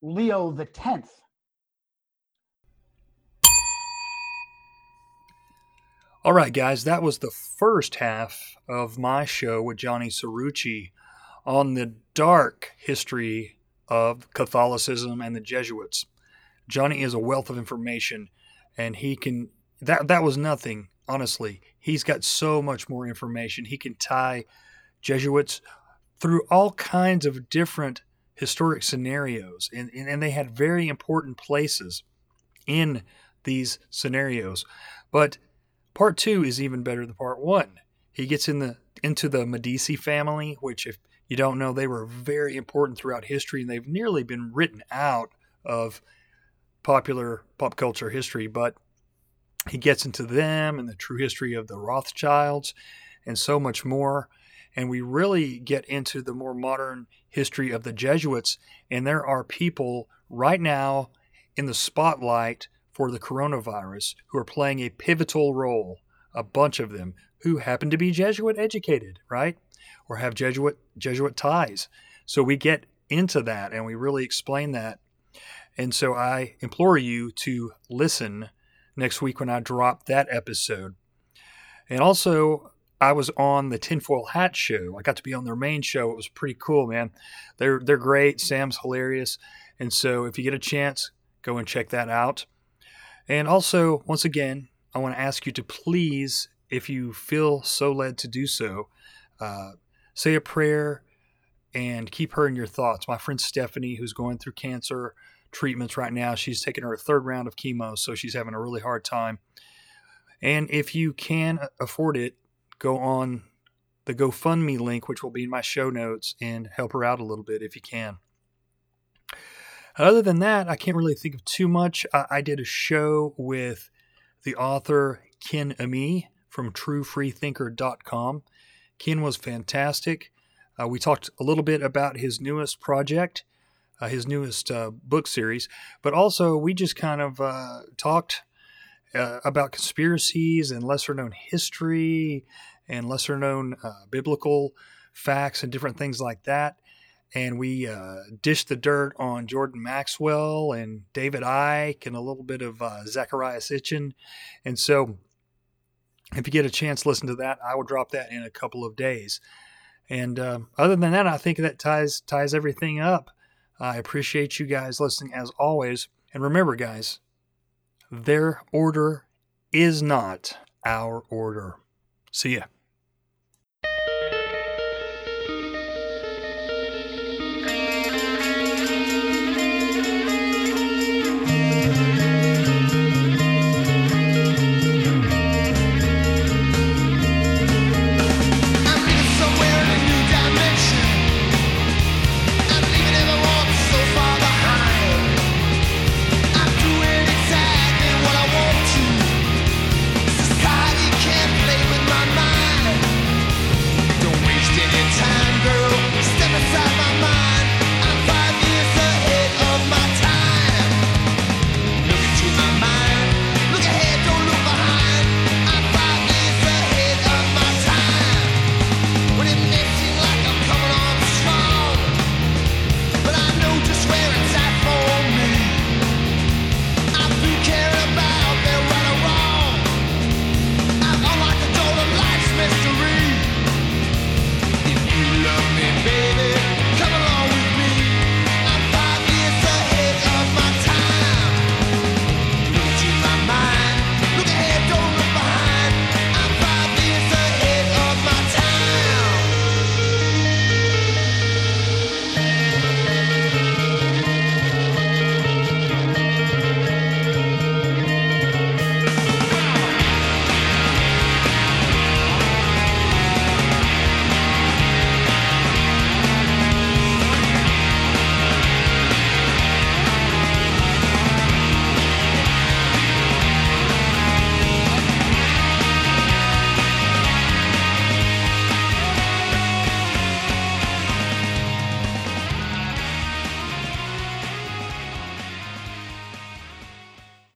Leo the Tenth. All right, guys, that was the first half of my show with Johnny Cirucci on the dark history of Catholicism and the Jesuits. Johnny is a wealth of information, and he can that that was nothing honestly. He's got so much more information. He can tie Jesuits through all kinds of different historic scenarios, and, and they had very important places in these scenarios. But part two is even better than part one. He gets in the into the Medici family, which, if you don't know, they were very important throughout history, and they've nearly been written out of popular pop culture history. But he gets into them and the true history of the Rothschilds and so much more. And we really get into the more modern history of the Jesuits. And there are people right now in the spotlight for the coronavirus who are playing a pivotal role, a bunch of them who happen to be Jesuit educated, right? Or have Jesuit Jesuit ties. So we get into that and we really explain that. And so I implore you to listen next week when I drop that episode. And also, I was on the Tinfoil Hat show. I got to be on their main show. It was pretty cool, man. They're they're great. Sam's hilarious. And so if you get a chance, go and check that out. And also, once again, I want to ask you to please, if you feel so led to do so, uh, say a prayer and keep her in your thoughts. My friend Stephanie, who's going through cancer, treatments right now. She's taking her third round of chemo, so she's having a really hard time. And if you can afford it, go on the GoFundMe link, which will be in my show notes, and help her out a little bit if you can. Other than that, I can't really think of too much. I, I did a show with the author Ken Ammi from TrueFreeThinker.com. Ken was fantastic. Uh, we talked a little bit about his newest project, uh, his newest uh, book series, but also we just kind of uh, talked uh, about conspiracies and lesser known history and lesser known uh, biblical facts and different things like that. And we uh, dished the dirt on Jordan Maxwell and David Icke and a little bit of Zecharia Sitchin. And so, if you get a chance, listen to that. I will drop that in a couple of days. And other than that, I think that ties ties everything up. I appreciate you guys listening as always. And remember, guys, their order is not our order. See ya.